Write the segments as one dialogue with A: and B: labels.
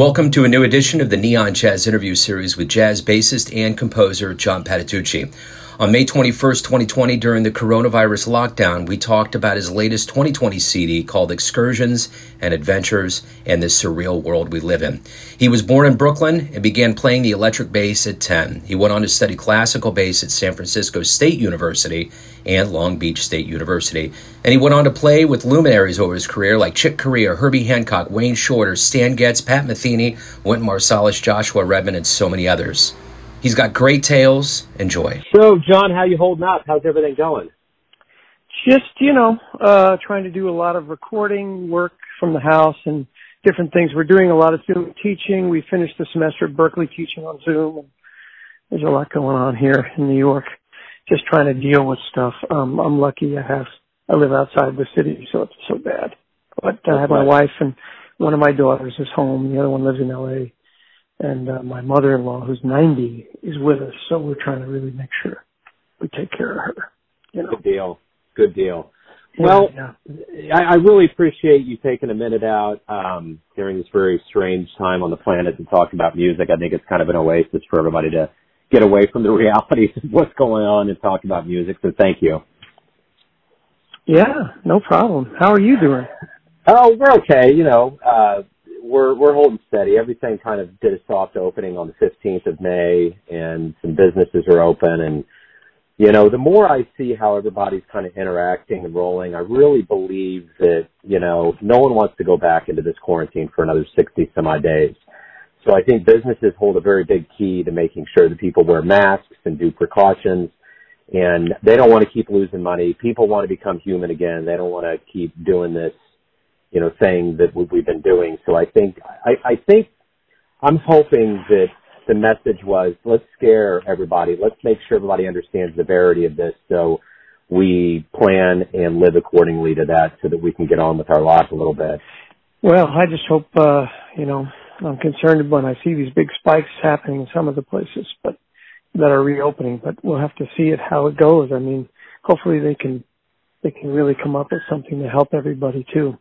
A: Welcome to a new edition of the Neon Jazz interview series with jazz bassist and composer John Patitucci. On May 21st, 2020, during the coronavirus lockdown, we talked about his latest 2020 CD called Excursions and Adventures and the Surreal World We Live In. He was born in Brooklyn and began playing the electric bass at 10. He went on to study classical bass at San Francisco State University and Long Beach State University. And he went on to play with luminaries over his career like Chick Corea, Herbie Hancock, Wayne Shorter, Stan Getz, Pat Metheny, Wynton Marsalis, Joshua Redman, and so many others. He's got great tales. Enjoy.
B: So, John, how you holding up? How's everything going?
C: Just, you know, uh, trying to do a lot of recording work from the house and different things. We're doing a lot of Zoom teaching. We finished the semester at Berklee teaching on Zoom. There's a lot going on here in New York. Just trying to deal with stuff. Um, I'm lucky I have, I live outside the city, so it's so bad. But I have my wife and one of my daughters is home. The other one lives in LA and uh, my mother-in-law, who's 90, is with us. So we're trying to really make sure we take care of her. You know?
B: Good deal. Good deal. Well, yeah. I, I really appreciate you taking a minute out um, during this very strange time on the planet to talk about music. I think it's kind of an oasis for everybody to get away from the realities of what's going on and talk about music. So thank you.
C: Yeah, no problem. How are you doing?
B: Oh, we're okay. You know, uh, we're we're holding steady. Everything kind of did a soft opening on the 15th of May, and some businesses are open. And you know, the more I see how everybody's kind of interacting and rolling, I really believe that you know no one wants to go back into this quarantine for another 60 some odd days. So I think businesses hold a very big key to making sure that people wear masks and do precautions. And they don't want to keep losing money. People want to become human again. They don't want to keep doing this you know, saying that what we've been doing. So I think, I, I think I'm hoping that the message was, let's scare everybody. Let's make sure everybody understands the severity of this. So we plan and live accordingly to that so that we can get on with our lives a little bit.
C: Well, I just hope, uh, you know, I'm concerned when I see these big spikes happening in some of the places, but that are reopening, but we'll have to see it how it goes. I mean, hopefully they can, they can really come up with something to help everybody too.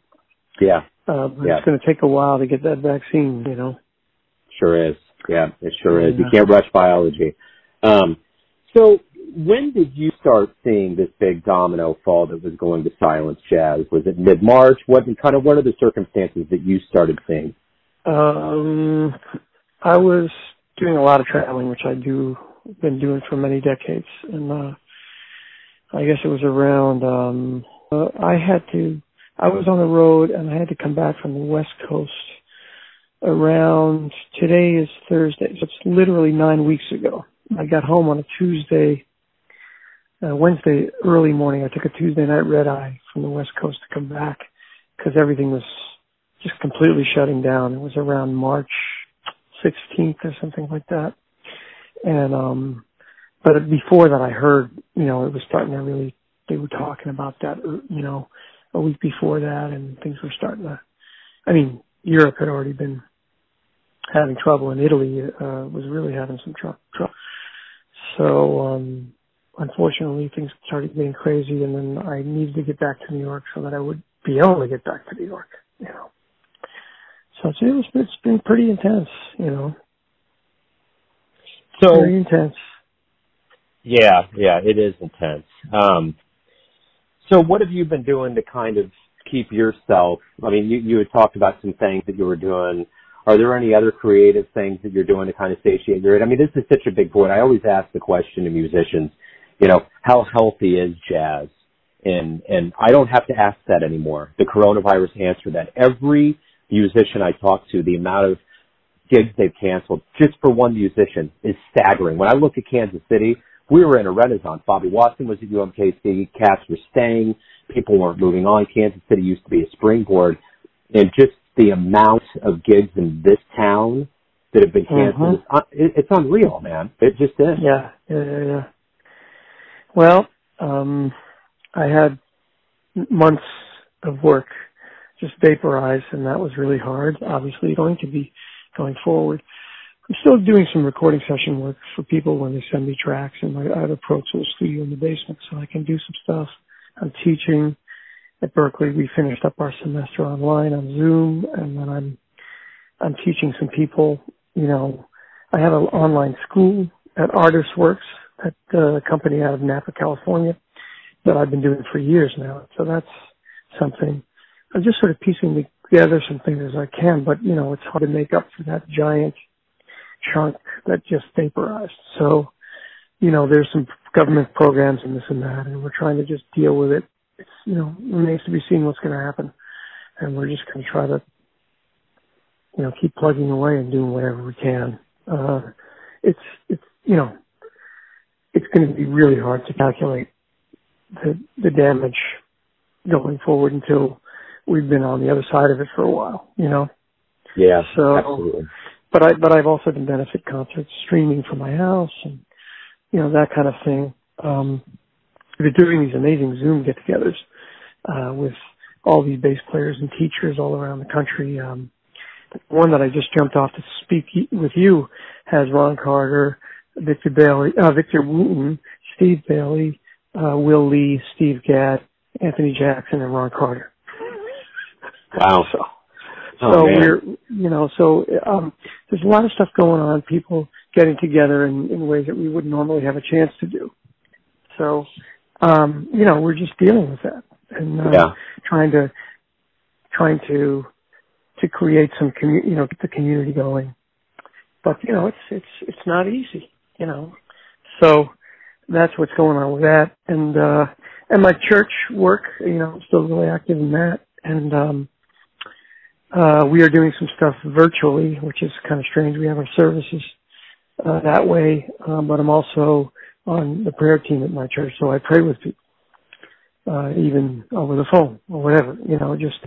B: Yeah.
C: Uh, yeah. it's going to take a while to get that vaccine, you know.
B: Sure is. Yeah, it sure is. You can't rush biology. Um, so when did you start seeing this big domino fall that was going to silence jazz? Was it mid March? What kind of what are the circumstances that you started seeing?
C: Um, I was doing a lot of traveling, which I do been doing for many decades, and uh, I guess it was around. Um, uh, I had to I was on the road and I had to come back from the West Coast around today is Thursday, so it's literally nine weeks ago. I got home on a Tuesday, uh, Wednesday early morning. I took a Tuesday night red eye from the West Coast to come back because everything was just completely shutting down. It was around March 16th or something like that. And, um, but before that I heard, you know, it was starting to really, they were talking about that, you know, a week before that, and things were starting to. I mean, Europe had already been having trouble, and Italy uh, was really having some trouble. So, um, unfortunately, things started getting crazy, and then I needed to get back to New York so that I would be able to get back to New York. You know, so it's, it's, it's been pretty intense. You know,
B: so
C: very intense.
B: Yeah, yeah, it is intense. Um, so what have you been doing to kind of keep yourself? I mean, you, you had talked about some things that you were doing. Are there any other creative things that you're doing to kind of satiate your? I mean, this is such a big point. I always ask the question to musicians, you know, how healthy is jazz? And and I don't have to ask that anymore. The coronavirus answered that. Every musician I talk to, the amount of gigs they've canceled just for one musician is staggering. When I look at Kansas City, we were in a renaissance. Bobby Watson was at UMKC. Cats were staying. People weren't moving on. Kansas City used to be a springboard. And just the amount of gigs in this town that have been canceled, mm-hmm. it's, it's unreal, man. It just is.
C: Yeah, yeah, yeah, yeah. Well, um, I had months of work just vaporized, and that was really hard. Obviously, going to be going forward. I'm still doing some recording session work for people when they send me tracks, and I, have a Pro Tool studio in the basement, so I can do some stuff. I'm teaching at Berklee. We finished up our semester online on Zoom, and then I'm I'm teaching some people, you know, I have an online school at ArtistWorks, at the company out of Napa, California, that I've been doing for years now. So that's something. I'm just sort of piecing together some things as I can, but you know, it's hard to make up for that giant chunk that just vaporized. So, you know, there's some government programs and this and that, and we're trying to just deal with it. It's, you know, remains to be seen what's going to happen. And we're just going to try to, you know, keep plugging away and doing whatever we can. Uh, it's, it's, you know, it's going to be really hard to calculate the, the damage going forward until we've been on the other side of it for a while, you know?
B: Yeah,
C: so,
B: absolutely.
C: But I, but I've also done benefit concerts streaming from my house and, you know, that kind of thing. Um, we're doing these amazing Zoom get-togethers, uh, with all these bass players and teachers all around the country. Um, one that I just jumped off to speak with you has Ron Carter, Victor Bailey, uh, Victor Wooten, Steve Bailey, uh, Will Lee, Steve Gadd, Anthony Jackson, and Ron Carter.
B: Wow.
C: So,
B: oh,
C: so
B: man.
C: we're, you know, so um, there's a lot of stuff going on. People getting together in, in ways that we wouldn't normally have a chance to do. So, um, you know, we're just dealing with that and uh,
B: Yeah.
C: trying to trying to to create some commu- you know get the community going. But you know, it's it's it's not easy. You know, so that's what's going on with that. And uh, and my church work, you know, I'm still really active in that. And um, uh, we are doing some stuff virtually, which is kind of strange. We have our services uh, that way, um, but I'm also on the prayer team at my church, so I pray with people, uh, even over the phone or whatever, you know, just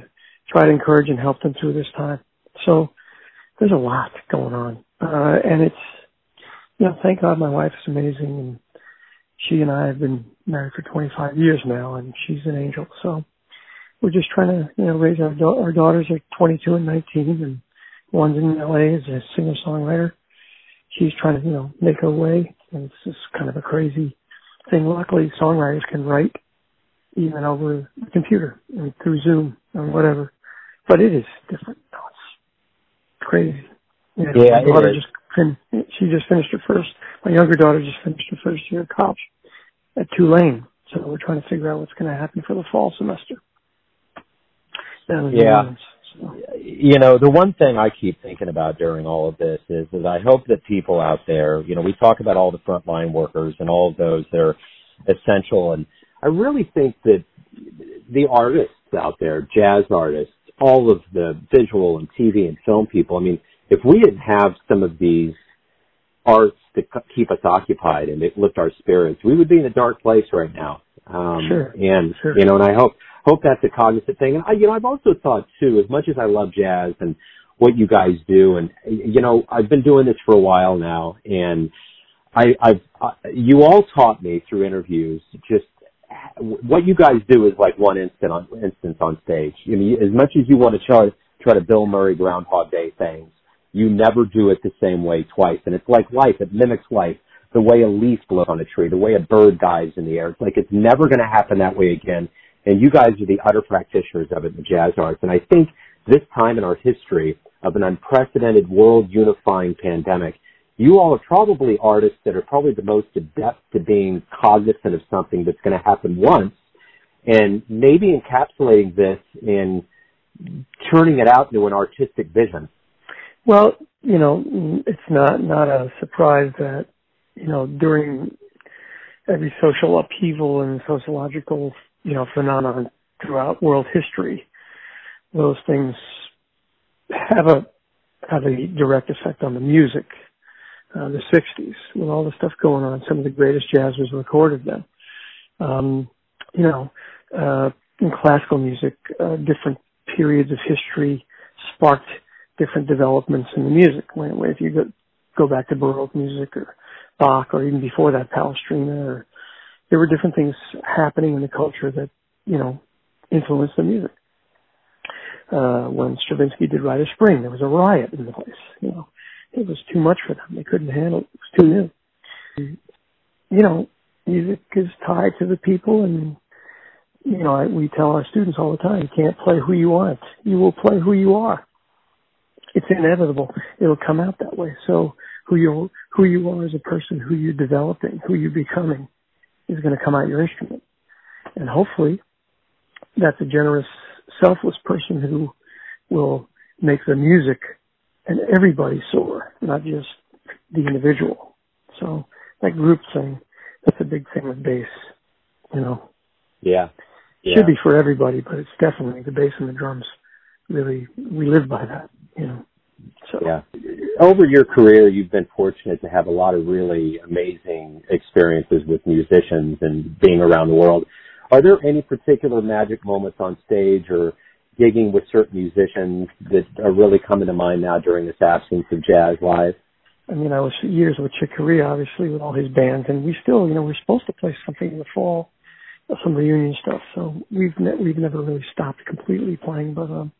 C: try to encourage and help them through this time. So there's a lot going on, uh, and it's, you know, thank God my wife is amazing, and she and I have been married for 25 years now, and she's an angel. So we're just trying to, you know, raise our da- our daughters are 22 and 19, and one's in LA as a singer songwriter. She's trying to, you know, make her way, and it's just kind of a crazy thing. Luckily, songwriters can write even over the computer and through Zoom or whatever, but it is different. No, it's crazy. You know,
B: Yeah,
C: my daughter just fin- she just finished her first. My younger daughter just finished her first year of college at Tulane. So we're trying to figure out what's going to happen for the fall semester.
B: Yeah. You know, the one thing I keep thinking about during all of this is that I hope that people out there, you know, we talk about all the frontline workers and all of those that are essential, and I really think that the artists out there, jazz artists, all of the visual and TV and film people, I mean, if we didn't have some of these arts to keep us occupied and it lift our spirits, we would be in a dark place right now. Um,
C: Sure.
B: And
C: Sure.
B: you know, and I hope hope that's a cognizant thing. And I, you know, I've also thought too, as much as I love jazz and what you guys do, and you know, I've been doing this for a while now, and I, I've uh, you all taught me through interviews just what you guys do is like one instant on instance on stage. I mean, as much as you want to try try to Bill Murray Groundhog Day things, you never do it the same way twice. And it's like life; it mimics life. The way a leaf blows on a tree, the way a bird dives in the air. It's like it's never going to happen that way again. And you guys are the utter practitioners of it the jazz arts. And I think this time in our history of an unprecedented world unifying pandemic, you all are probably artists that are probably the most adept to being cognizant of something that's going to happen once and maybe encapsulating this in turning it out into an artistic vision.
C: Well, you know, it's not not a surprise that you know during every social upheaval and sociological you know phenomenon throughout world history, those things have a have a direct effect on the music. Uh, the '60s, with all the stuff going on, some of the greatest jazz was recorded then. Um, you know, uh, in classical music, uh, different periods of history sparked different developments in the music. If you go, go back to Baroque music or Bach or even before that Palestrina, or there were different things happening in the culture that you know influenced the music. Uh, when Stravinsky did Rite of Spring, there was a riot in the place. You know, it was too much for them. They couldn't handle it. It was too new. You know, music is tied to the people and you know, I, we tell our students all the time, you can't play who you aren't. You will play who you are. it's inevitable. It'll come out that way. So who you who you are as a person, who you're developing, who you're becoming, is going to come out your instrument. And hopefully, that's a generous, selfless person who will make the music and everybody soar, not just the individual. So that group thing, that's a big thing with bass, you know.
B: Yeah. yeah.
C: Should be for everybody, but it's definitely the bass and the drums. Really, we live by that, you know. So
B: yeah. Over your career, you've been fortunate to have a lot of really amazing experiences with musicians and being around the world. Are there any particular magic moments on stage or gigging with certain musicians that are really coming to mind now during this absence of jazz live?
C: I mean, I was years with Chick Corea, obviously, with all his bands, and we still, you know, we're supposed to play something in the fall, some reunion stuff. So we've ne- we've never really stopped completely playing, but um,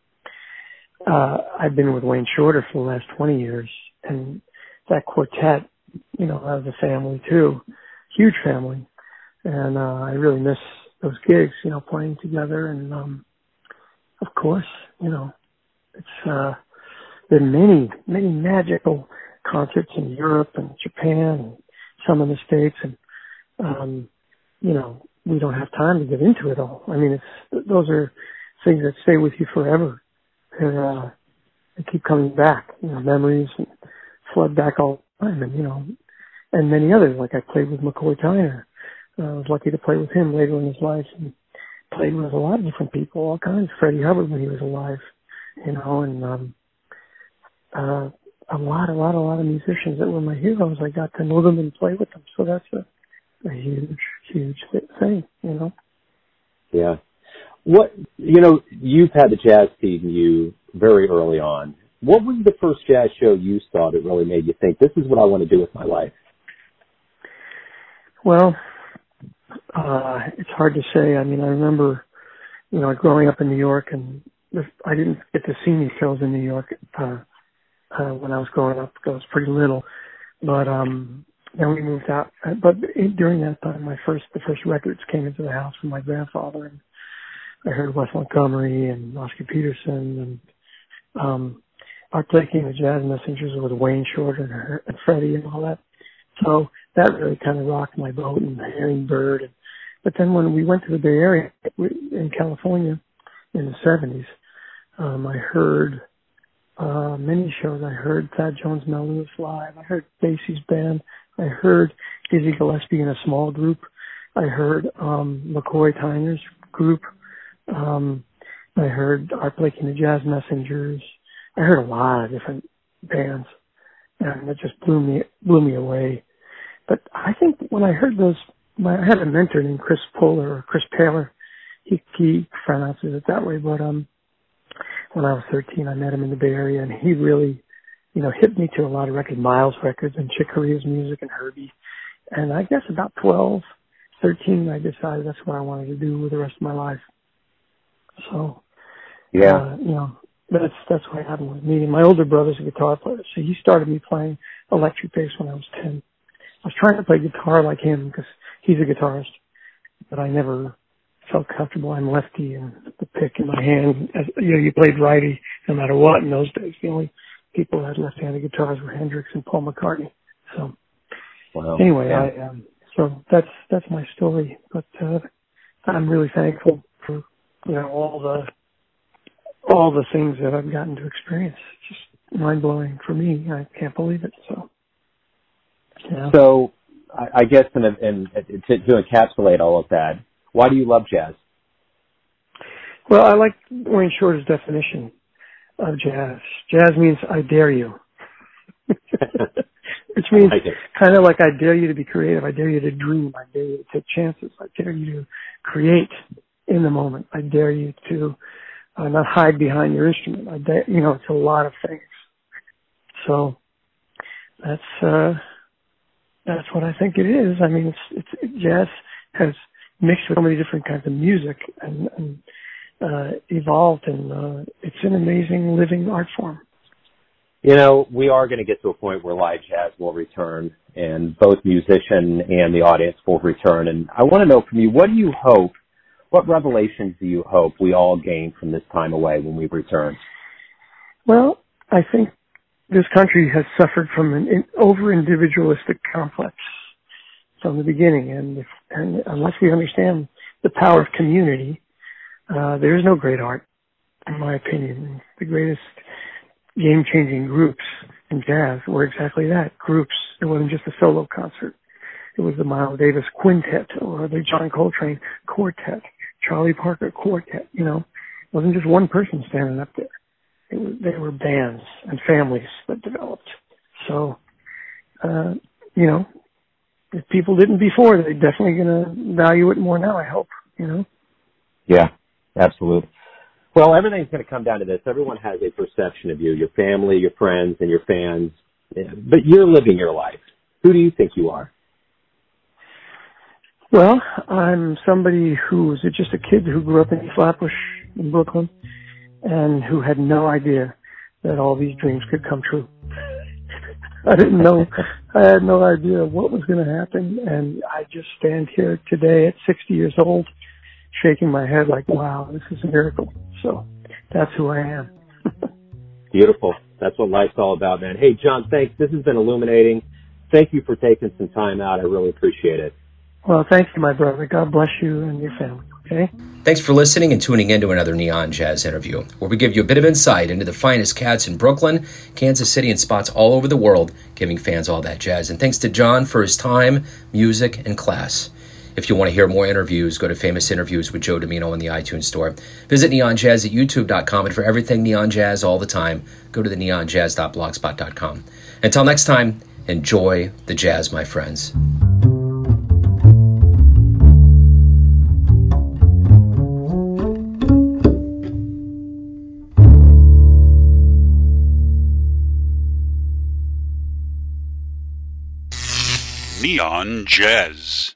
C: uh, I've been with Wayne Shorter for the last 20 years, and that quartet, you know, as a family too, huge family, and uh, I really miss those gigs, you know, playing together, and um, of course, you know, it's uh, been many, many magical concerts in Europe and Japan and some in the States, and um, you know, we don't have time to get into it all. I mean, it's those are things that stay with you forever and uh, they keep coming back. You know, memories flood back all the time, and you know, and many others. Like I played with McCoy Tyner. Uh, I was lucky to play with him later in his life, and played with a lot of different people, all kinds. Freddie Hubbard when he was alive, you know, and um, uh, a lot, a lot, a lot of musicians that were my heroes. I got to know them and play with them, so that's a, a huge, huge thing, you know.
B: Yeah, what you know, you've had the jazz feed in you very early on. What was the first jazz show you saw that really made you think this is what I want to do with my life?
C: Well, uh, it's hard to say. I mean, I remember, you know, growing up in New York, and I didn't get to see any shows in New York uh, uh, when I was growing up. Because I was pretty little, but um, then we moved out. But during that time, my first the first records came into the house from my grandfather, and I heard Wes Montgomery and Oscar Peterson and um Blakey and the Jazz Messengers with Wayne Shorter and, and Freddie and all that. So that really kind of rocked my boat and hearing Bird. And, but then when we went to the Bay Area in California in the 70s, um, I heard uh, many shows. I heard Thad Jones Mel Lewis live. I heard Basie's band. I heard Dizzy Gillespie in a small group. I heard um, McCoy Tyner's group. Um, I heard Art Blakey and the Jazz Messengers. I heard a lot of different bands, and it just blew me blew me away. But I think when I heard those, my, I had a mentor named Chris Poehler or Chris Paler. He he pronounces it that way, but um, when I was 13, I met him in the Bay Area, and he really, you know, hit me to a lot of record, Miles records and Chick Corea's music and Herbie. And I guess about 12, 13, I decided that's what I wanted to do with the rest of my life. So,
B: yeah,
C: uh, you know, that's that's what happened with me. My older brother's a guitar player, so he started me playing electric bass when I was ten. I was trying to play guitar like him because he's a guitarist, but I never felt comfortable. I'm lefty, and the pick in my hand, as, you know, you played righty no matter what in those days. The only people who had left-handed guitars were Hendrix and Paul McCartney. So,
B: wow.
C: anyway,
B: yeah.
C: I um, so that's that's my story. But uh, I'm really thankful for you know all the all the things that I've gotten to experience. It's just mind blowing for me. I can't believe it. So, yeah.
B: So, I, I guess in, a, in to, to encapsulate all of that, why do you love jazz?
C: Well, I like Wayne Shorter's definition of jazz. Jazz means I dare you. Which means
B: like
C: kind of like I dare you to be creative. I dare you to dream. I dare you to take chances. I dare you to create in the moment. I dare you to uh, not hide behind your instrument. I dare, you know, it's a lot of things. So that's uh that's what I think it is. I mean, it's it's jazz has mixed with so many different kinds of music and, and uh, evolved, and uh, it's an amazing living art form.
B: You know, we are going to get to a point where live jazz will return, and both musician and the audience will return. And I want to know from you, what do you hope what revelations do you hope we all gain from this time away when we return?
C: Well, I think this country has suffered from an over individualistic complex from the beginning, and if, and unless we understand the power of community, uh, there is no great art, in my opinion. The greatest game-changing groups in jazz were exactly that groups. It wasn't just a solo concert. It was the Miles Davis Quintet or the John Coltrane Quartet, Charlie Parker Quartet. You know, it wasn't just one person standing up there. It was, they were bands and families that developed. So, uh, you know, if people didn't before, they're definitely going to value it more now. I hope. You know.
B: Yeah, absolutely. Well, everything's going to come down to this. Everyone has a perception of you, your family, your friends, and your fans. But you're living your life. Who do you think you are?
C: Well, I'm somebody who was just a kid who grew up in Flatbush in Brooklyn and who had no idea that all these dreams could come true. I didn't know, I had no idea what was going to happen. And I just stand here today at 60 years old, shaking my head like, wow, this is a miracle. So that's who I am.
B: Beautiful. That's what life's all about, man. Hey, John, thanks. This has been illuminating. Thank you for taking some time out. I really appreciate it.
C: Well, thank you, my brother. God bless you and your family. Okay.
A: Thanks for listening and tuning in to another Neon Jazz interview, where we give you a bit of insight into the finest cats in Brooklyn, Kansas City, and spots all over the world, giving fans all that jazz. And thanks to John for his time, music, and class. If you want to hear more interviews, go to Famous Interviews with Joe Dimino in the iTunes Store. Visit Neon Jazz at youtube.com, and for everything Neon Jazz all the time, go to the neonjazz.blogspot.com. Until next time, enjoy the jazz, my friends.
D: Neon Jazz.